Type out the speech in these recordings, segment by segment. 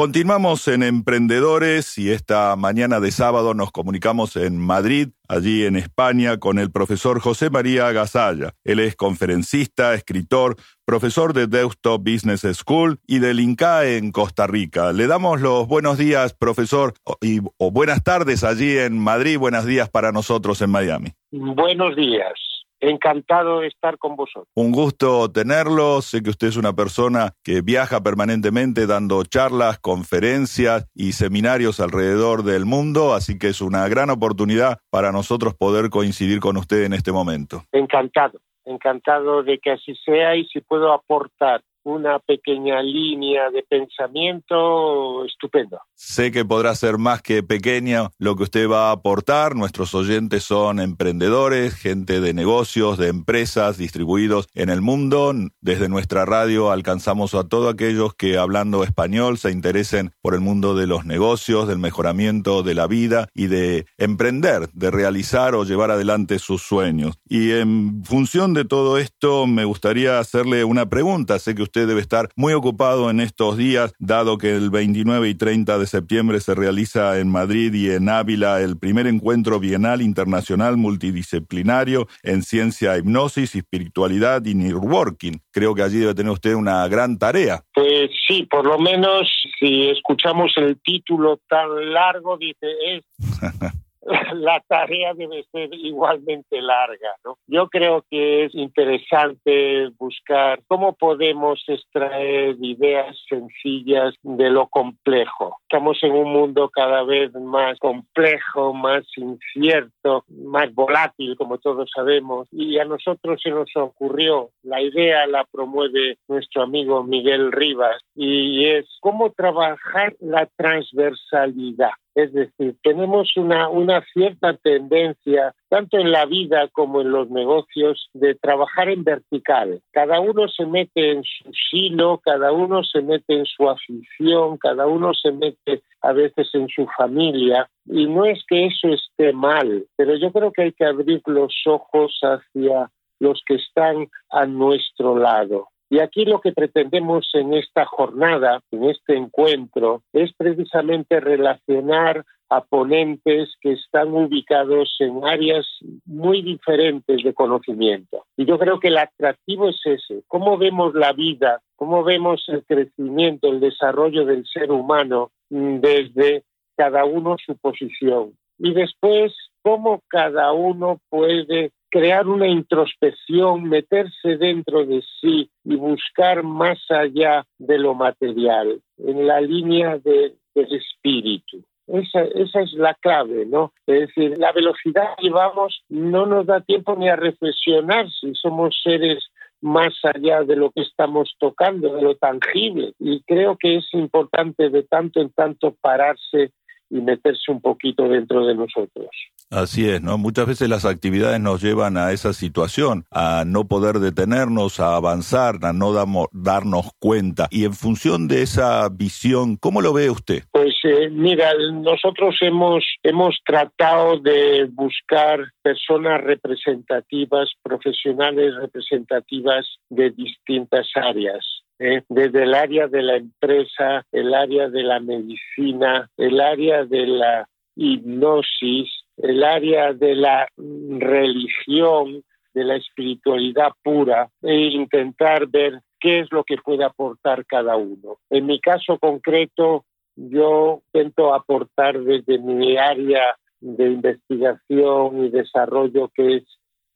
Continuamos en Emprendedores y esta mañana de sábado nos comunicamos en Madrid, allí en España, con el profesor José María Gasalla. Él es conferencista, escritor, profesor de Deusto Business School y del INCAE en Costa Rica. Le damos los buenos días, profesor, y, o buenas tardes allí en Madrid, buenos días para nosotros en Miami. Buenos días. Encantado de estar con vosotros. Un gusto tenerlo. Sé que usted es una persona que viaja permanentemente dando charlas, conferencias y seminarios alrededor del mundo, así que es una gran oportunidad para nosotros poder coincidir con usted en este momento. Encantado, encantado de que así sea y si puedo aportar una pequeña línea de pensamiento estupendo. Sé que podrá ser más que pequeña lo que usted va a aportar. Nuestros oyentes son emprendedores, gente de negocios, de empresas distribuidos en el mundo. Desde nuestra radio alcanzamos a todos aquellos que hablando español se interesen por el mundo de los negocios, del mejoramiento de la vida y de emprender, de realizar o llevar adelante sus sueños. Y en función de todo esto me gustaría hacerle una pregunta. Sé que usted debe estar muy ocupado en estos días, dado que el 29 y 30 de septiembre se realiza en Madrid y en Ávila el primer encuentro bienal internacional multidisciplinario en ciencia, hipnosis, espiritualidad y networking. Creo que allí debe tener usted una gran tarea. Pues sí, por lo menos si escuchamos el título tan largo, dice, es la tarea debe ser igualmente larga. ¿no? Yo creo que es interesante buscar cómo podemos extraer ideas sencillas de lo complejo. Estamos en un mundo cada vez más complejo, más incierto, más volátil, como todos sabemos, y a nosotros se nos ocurrió, la idea la promueve nuestro amigo Miguel Rivas, y es cómo trabajar la transversalidad. Es decir, tenemos una, una cierta tendencia, tanto en la vida como en los negocios, de trabajar en vertical. Cada uno se mete en su silo, cada uno se mete en su afición, cada uno se mete a veces en su familia. Y no es que eso esté mal, pero yo creo que hay que abrir los ojos hacia los que están a nuestro lado. Y aquí lo que pretendemos en esta jornada, en este encuentro, es precisamente relacionar a ponentes que están ubicados en áreas muy diferentes de conocimiento. Y yo creo que el atractivo es ese, cómo vemos la vida, cómo vemos el crecimiento, el desarrollo del ser humano desde cada uno su posición. Y después, cómo cada uno puede crear una introspección, meterse dentro de sí y buscar más allá de lo material, en la línea del espíritu. Esa, esa, es la clave, ¿no? Es decir, la velocidad que vamos no nos da tiempo ni a reflexionar si somos seres más allá de lo que estamos tocando, de lo tangible. Y creo que es importante de tanto en tanto pararse y meterse un poquito dentro de nosotros. Así es, ¿no? Muchas veces las actividades nos llevan a esa situación, a no poder detenernos, a avanzar, a no darnos cuenta. Y en función de esa visión, ¿cómo lo ve usted? Pues eh, mira, nosotros hemos, hemos tratado de buscar personas representativas, profesionales representativas de distintas áreas. ¿Eh? desde el área de la empresa, el área de la medicina, el área de la hipnosis, el área de la religión, de la espiritualidad pura e intentar ver qué es lo que puede aportar cada uno. En mi caso concreto, yo intento aportar desde mi área de investigación y desarrollo, que es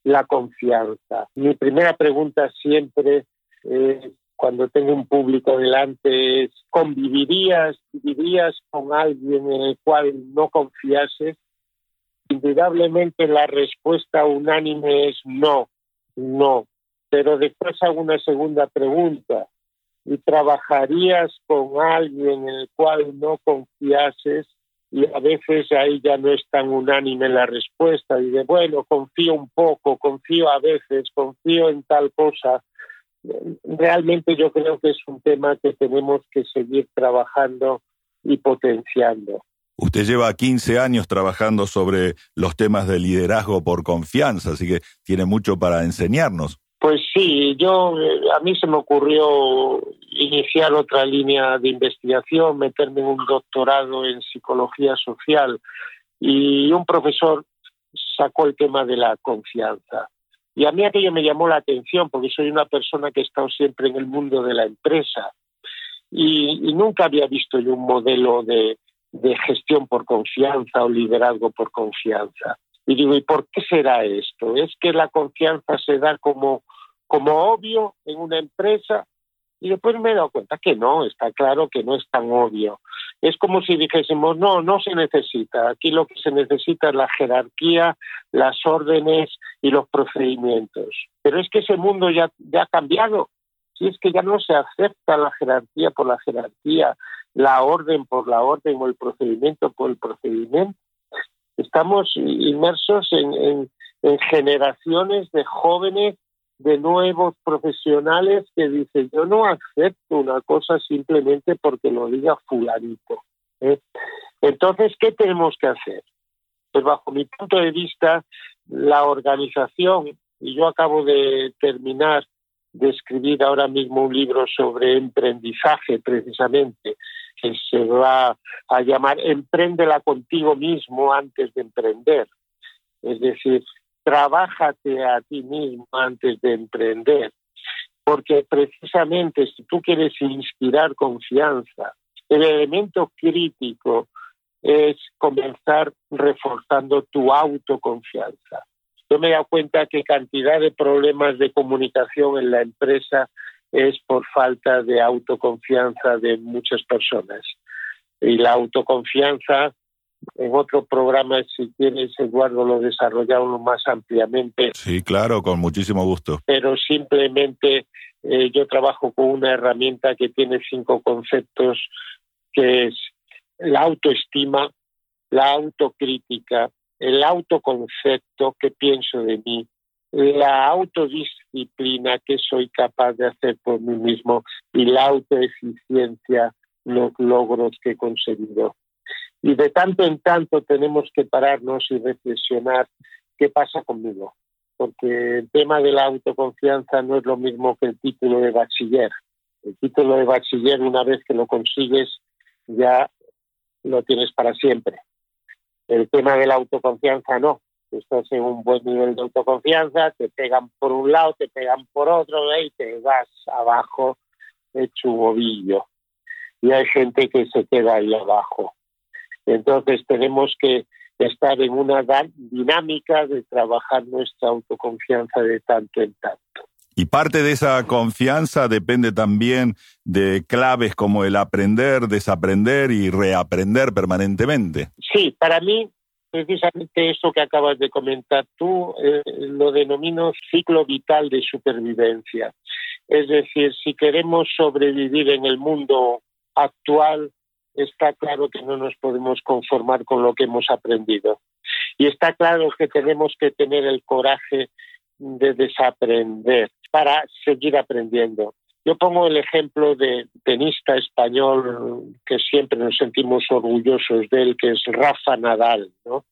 la confianza. Mi primera pregunta siempre es, cuando tengo un público delante, ¿convivirías, vivirías con alguien en el cual no confiases? indudablemente la respuesta unánime es no, no. Pero después hago una segunda pregunta. ¿Y trabajarías con alguien en el cual no confiases? Y a veces ahí ya no es tan unánime la respuesta. Y de, bueno, confío un poco, confío a veces, confío en tal cosa. Realmente yo creo que es un tema que tenemos que seguir trabajando y potenciando. Usted lleva 15 años trabajando sobre los temas de liderazgo por confianza, así que tiene mucho para enseñarnos. Pues sí, yo a mí se me ocurrió iniciar otra línea de investigación, meterme en un doctorado en psicología social y un profesor sacó el tema de la confianza. Y a mí aquello me llamó la atención porque soy una persona que he estado siempre en el mundo de la empresa y, nunca había visto yo un modelo de, de gestión por confianza o liderazgo por confianza. Y digo, ¿y por qué será esto? ¿Es que la confianza se da como, como obvio en una empresa? Y después me he dado cuenta que no, está claro que no es tan obvio. Es como si dijésemos, no, no se necesita. Aquí lo que se necesita es la jerarquía, las órdenes y los procedimientos. Pero es que ese mundo ya, ya ha cambiado. Si es que ya no se acepta la jerarquía por la jerarquía, la orden por la orden o el procedimiento por el procedimiento. Estamos inmersos en, generaciones de jóvenes, de nuevos profesionales que dicen, yo no acepto una cosa simplemente porque lo diga fulanito. ¿eh? Entonces, ¿qué tenemos que hacer? Pues bajo mi punto de vista, la organización, y yo acabo de terminar de escribir ahora mismo un libro sobre emprendizaje precisamente, que se va a llamar Empréndela contigo mismo antes de emprender. Es decir, trabájate a ti mismo antes de emprender. Porque precisamente si tú quieres inspirar confianza, el elemento crítico es comenzar reforzando tu autoconfianza. Yo me he dado cuenta que cantidad de problemas de comunicación en la empresa es por falta de autoconfianza de muchas personas. Y la autoconfianza, en otro programa, si quieres, Eduardo, lo desarrollamos más ampliamente. Sí, claro, con muchísimo gusto. Pero simplemente eh, yo trabajo con una herramienta que tiene cinco conceptos, que es la autoestima, la autocrítica, el autoconcepto que pienso de mí, la autodisciplina que soy capaz de hacer por mí mismo y la autoeficiencia, los logros que he conseguido. Y de tanto en tanto tenemos que pararnos y reflexionar qué pasa conmigo, porque el tema de la autoconfianza no es lo mismo que el título de bachiller. El título de bachiller, una vez que lo consigues, ya lo tienes para siempre. El tema de la autoconfianza no estás en un buen nivel de autoconfianza, te pegan por un lado, te pegan por otro y te vas abajo hecho un ovillo. Y hay gente que se queda ahí abajo. Entonces tenemos que estar en una dinámica de trabajar nuestra autoconfianza de tanto en tanto. Y parte de esa confianza depende también de claves como el aprender, desaprender y reaprender permanentemente. Sí, para mí precisamente eso que acabas de comentar tú, eh, lo denomino ciclo vital de supervivencia. Es decir, si queremos sobrevivir en el mundo actual, está claro que no nos podemos conformar con lo que hemos aprendido. Y está claro que tenemos que tener el coraje de desaprender para seguir aprendiendo. Yo pongo el ejemplo de tenista español que siempre nos sentimos orgullosos de él, que es Rafa Nadal, ¿no?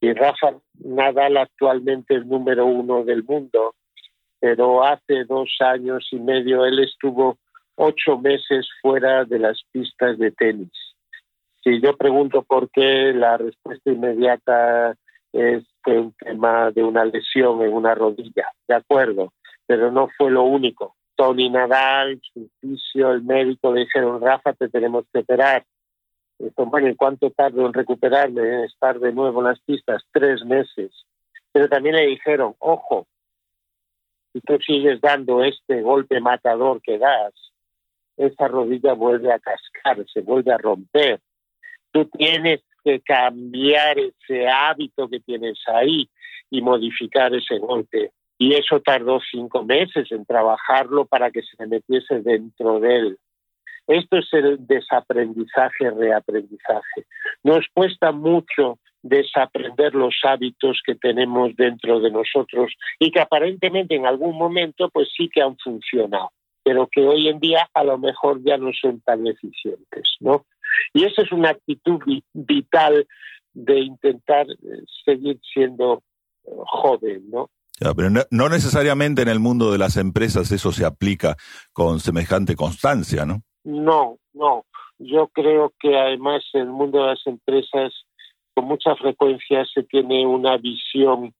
Y Rafa Nadal actualmente es número uno del mundo, pero hace dos años y medio él estuvo ocho meses fuera de las pistas de tenis. Si yo pregunto por qué, la respuesta inmediata es un tema de una lesión en una rodilla, de acuerdo, pero no fue lo único Tony Nadal, su fisio, el médico le dijeron, Rafa, te tenemos que operar. ¿y cuánto tardo en recuperarme, estar de nuevo en las pistas? Tres meses. Pero también le dijeron, ojo, si tú sigues dando este golpe matador que das, esa rodilla vuelve a cascar, se vuelve a romper. Tú tienes que cambiar ese hábito que tienes ahí y modificar ese golpe y eso tardó cinco meses en trabajarlo para que se metiese dentro de él. Esto es el desaprendizaje, reaprendizaje. Nos cuesta mucho desaprender los hábitos que tenemos dentro de nosotros y que aparentemente en algún momento pues sí que han funcionado, pero que hoy en día a lo mejor ya no son tan eficientes, ¿no? Y esa es una actitud vital de intentar eh, seguir siendo joven, ¿no? pero no, necesariamente en el mundo de las empresas eso se aplica con semejante constancia, ¿no? No, no. Yo creo que además en el mundo de las empresas con mucha frecuencia se tiene una visión,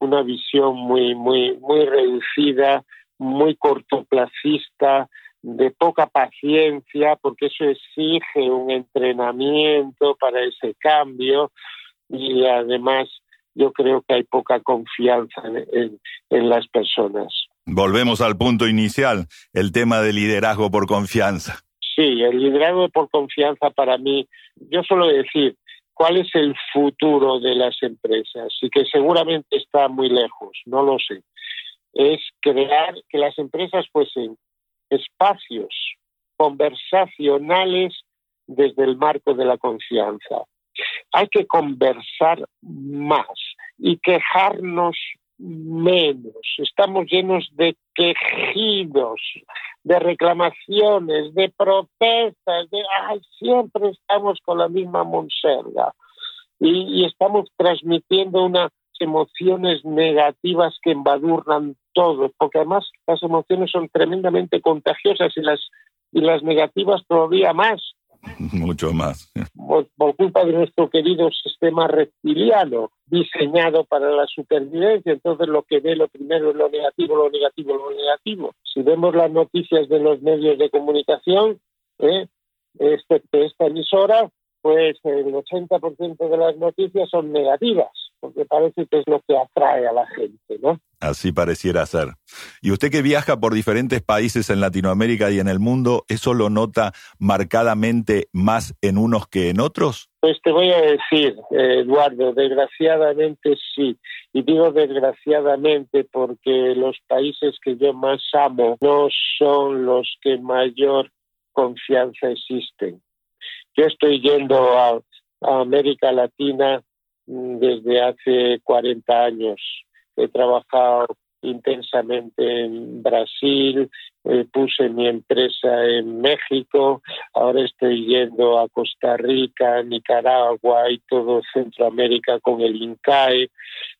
una visión muy, muy, muy reducida, muy cortoplacista, de poca paciencia, porque eso exige un entrenamiento para ese cambio y además yo creo que hay poca confianza en, las personas. Volvemos al punto inicial, el tema del liderazgo por confianza. Sí, el liderazgo por confianza para mí, yo suelo decir, ¿cuál es el futuro de las empresas? Y que seguramente está muy lejos, no lo sé. Es crear que las empresas fuesen espacios conversacionales desde el marco de la confianza. Hay que conversar más y quejarnos menos. Estamos llenos de quejidos, de reclamaciones, de protestas, de ay, siempre estamos con la misma monserga y, y estamos transmitiendo unas emociones negativas que embadurnan todo, porque además las emociones son tremendamente contagiosas y las y las negativas todavía más. Mucho más. Por, culpa de nuestro querido sistema reptiliano, diseñado para la supervivencia. Entonces lo que ve lo primero es lo negativo, lo negativo, lo negativo. Si vemos las noticias de los medios de comunicación, ¿eh? este, esta emisora, pues el 80% de las noticias son negativas, porque parece que es lo que atrae a la gente, ¿no? Así pareciera ser. Y usted que viaja por diferentes países en Latinoamérica y en el mundo, ¿eso lo nota marcadamente más en unos que en otros? Pues te voy a decir, Eduardo, desgraciadamente sí. Y digo desgraciadamente porque los países que yo más amo no son los que mayor confianza existen. Yo estoy yendo a, América Latina mm, desde hace 40 años. He trabajado intensamente en Brasil, eh, puse mi empresa en México, ahora estoy yendo a Costa Rica, Nicaragua y todo Centroamérica con el INCAE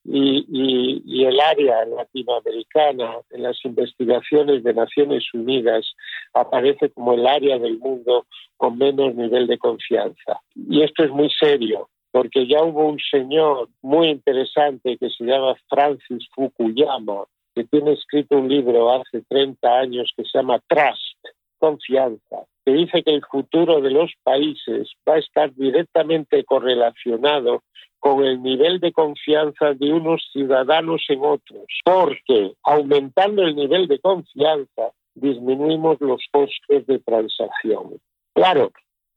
y, y el área latinoamericana en las investigaciones de Naciones Unidas aparece como el área del mundo con menos nivel de confianza. Y esto es muy serio, porque ya hubo un señor muy interesante que se llama Francis Fukuyama, que tiene escrito un libro hace 30 años que se llama Trust, confianza, que dice que el futuro de los países va a estar directamente correlacionado con el nivel de confianza de unos ciudadanos en otros, porque aumentando el nivel de confianza disminuimos los costes de transacción. Claro,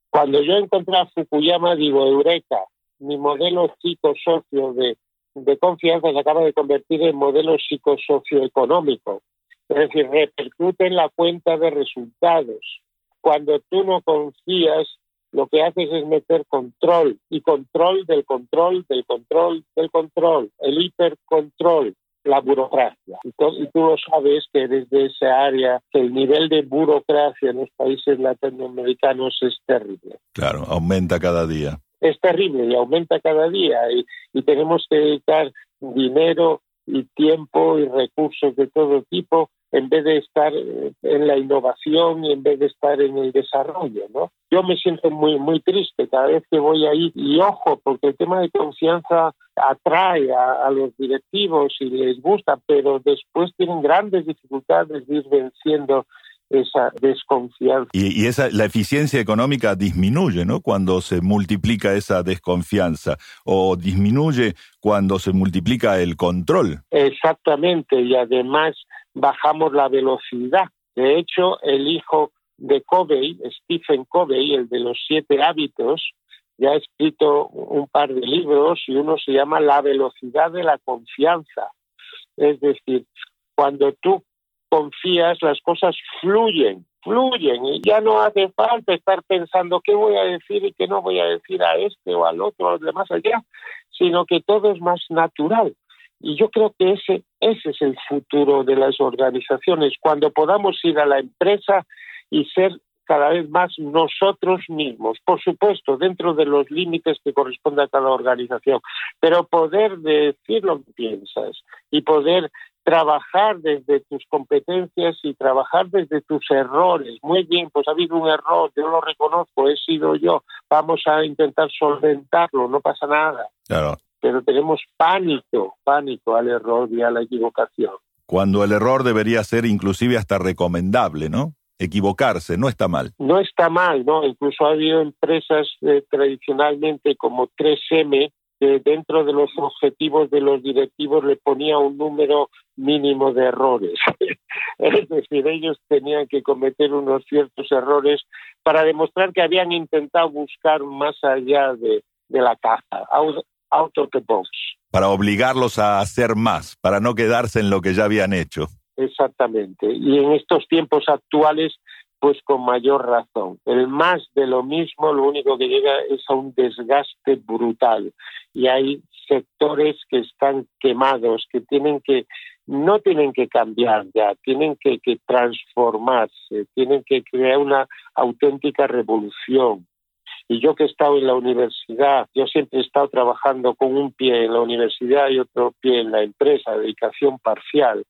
cuando yo encontré a Fukuyama digo, Eureka, mi modelo psicosocio de de confianza se acaba de convertir en modelo psicosocioeconómico. Es decir, repercute en la cuenta de resultados. Cuando tú no confías, lo que haces es meter control y control del control del control del control, el hipercontrol, la burocracia. Y, tú lo sabes que desde esa área el nivel de burocracia en los países latinoamericanos es terrible. Claro, aumenta cada día es terrible y aumenta cada día y, tenemos que dedicar dinero y tiempo y recursos de todo tipo en vez de estar eh, en la innovación y en vez de estar en el desarrollo, ¿no? Yo me siento muy muy triste cada vez que voy ahí y ojo, porque el tema de confianza atrae a, a los directivos y les gusta, pero después tienen grandes dificultades de ir venciendo esa desconfianza. Y, esa, la eficiencia económica disminuye, ¿no? Cuando se multiplica esa desconfianza o disminuye cuando se multiplica el control. Exactamente, y además bajamos la velocidad. De hecho, el hijo de Covey, Stephen Covey, el de los siete hábitos, ya ha escrito un par de libros y uno se llama La velocidad de la confianza. Es decir, cuando tú confías, las cosas fluyen, fluyen y ya no hace falta estar pensando qué voy a decir y qué no voy a decir a este o al otro o al demás allá, sino que todo es más natural. Y yo creo que ese, ese es el futuro de las organizaciones, cuando podamos ir a la empresa y ser cada vez más nosotros mismos, por supuesto, dentro de los límites que corresponde a cada organización, pero poder decir lo que piensas y poder trabajar desde tus competencias y trabajar desde tus errores. Muy bien, pues ha habido un error, yo lo reconozco, he sido yo, vamos a intentar solventarlo, no pasa nada. Claro. Pero tenemos pánico, pánico al error y a la equivocación. Cuando el error debería ser inclusive hasta recomendable, ¿no? Equivocarse, no está mal. No está mal, ¿no? Incluso ha habido empresas eh, tradicionalmente como 3M, que dentro de los objetivos de los directivos le ponía un número mínimo de errores. es decir, ellos tenían que cometer unos ciertos errores para demostrar que habían intentado buscar más allá de, la caja, out, of the box. Para obligarlos a hacer más, para no quedarse en lo que ya habían hecho. Exactamente. Y en estos tiempos actuales, pues con mayor razón. El más de lo mismo lo único que llega es a un desgaste brutal. Y hay sectores que están quemados, que tienen que no tienen que cambiar ya, tienen que, transformarse, tienen que crear una auténtica revolución. Y yo que he estado en la universidad, yo siempre he estado trabajando con un pie en la universidad y otro pie en la empresa, dedicación parcial.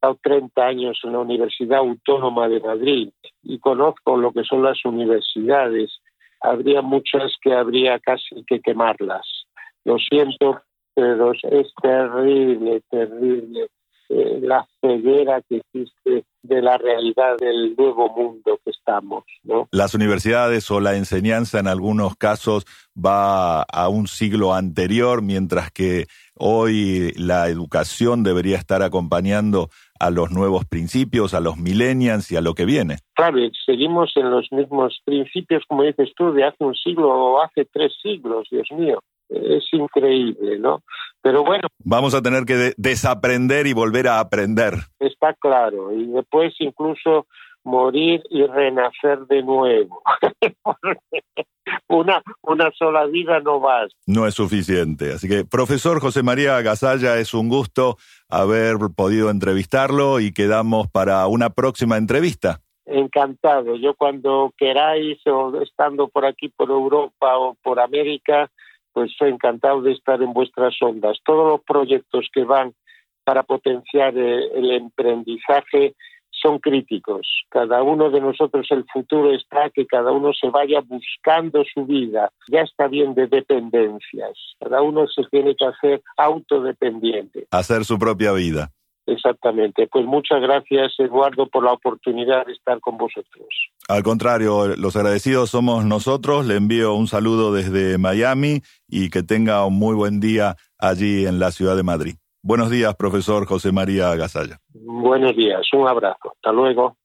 Estado 30 años en la Universidad Autónoma de Madrid y conozco lo que son las universidades. Habría muchas que habría casi que quemarlas. Lo siento, pero es terrible, terrible eh, la ceguera que existe de la realidad del nuevo mundo que estamos. Las universidades o la enseñanza en algunos casos va a un siglo anterior, mientras que hoy la educación debería estar acompañando a los nuevos principios, a los millennials y a lo que viene. Claro, seguimos en los mismos principios, como dices tú, de hace un siglo o hace tres siglos, Dios mío es increíble, ¿no? Pero bueno. Vamos a tener que desaprender y volver a aprender. Está claro, y después incluso morir y renacer de nuevo. una, una sola vida no basta. No es suficiente. Así que, profesor José María Gasalla, es un gusto haber podido entrevistarlo y quedamos para una próxima entrevista. Encantado. Yo cuando queráis, o estando por aquí, por Europa o por América, pues estoy encantado de estar en vuestras ondas. Todos los proyectos que van para potenciar eh, el emprendizaje son críticos. Cada uno de nosotros el futuro está que cada uno se vaya buscando su vida. Ya está bien de dependencias. Cada uno se tiene que hacer autodependiente. Hacer su propia vida. Exactamente. Pues muchas gracias, Eduardo, por la oportunidad de estar con vosotros. Al contrario, los agradecidos somos nosotros. Le envío un saludo desde Miami y que tenga un muy buen día allí en la ciudad de Madrid. Buenos días, profesor José María Gasalla. Buenos días, un abrazo. Hasta luego.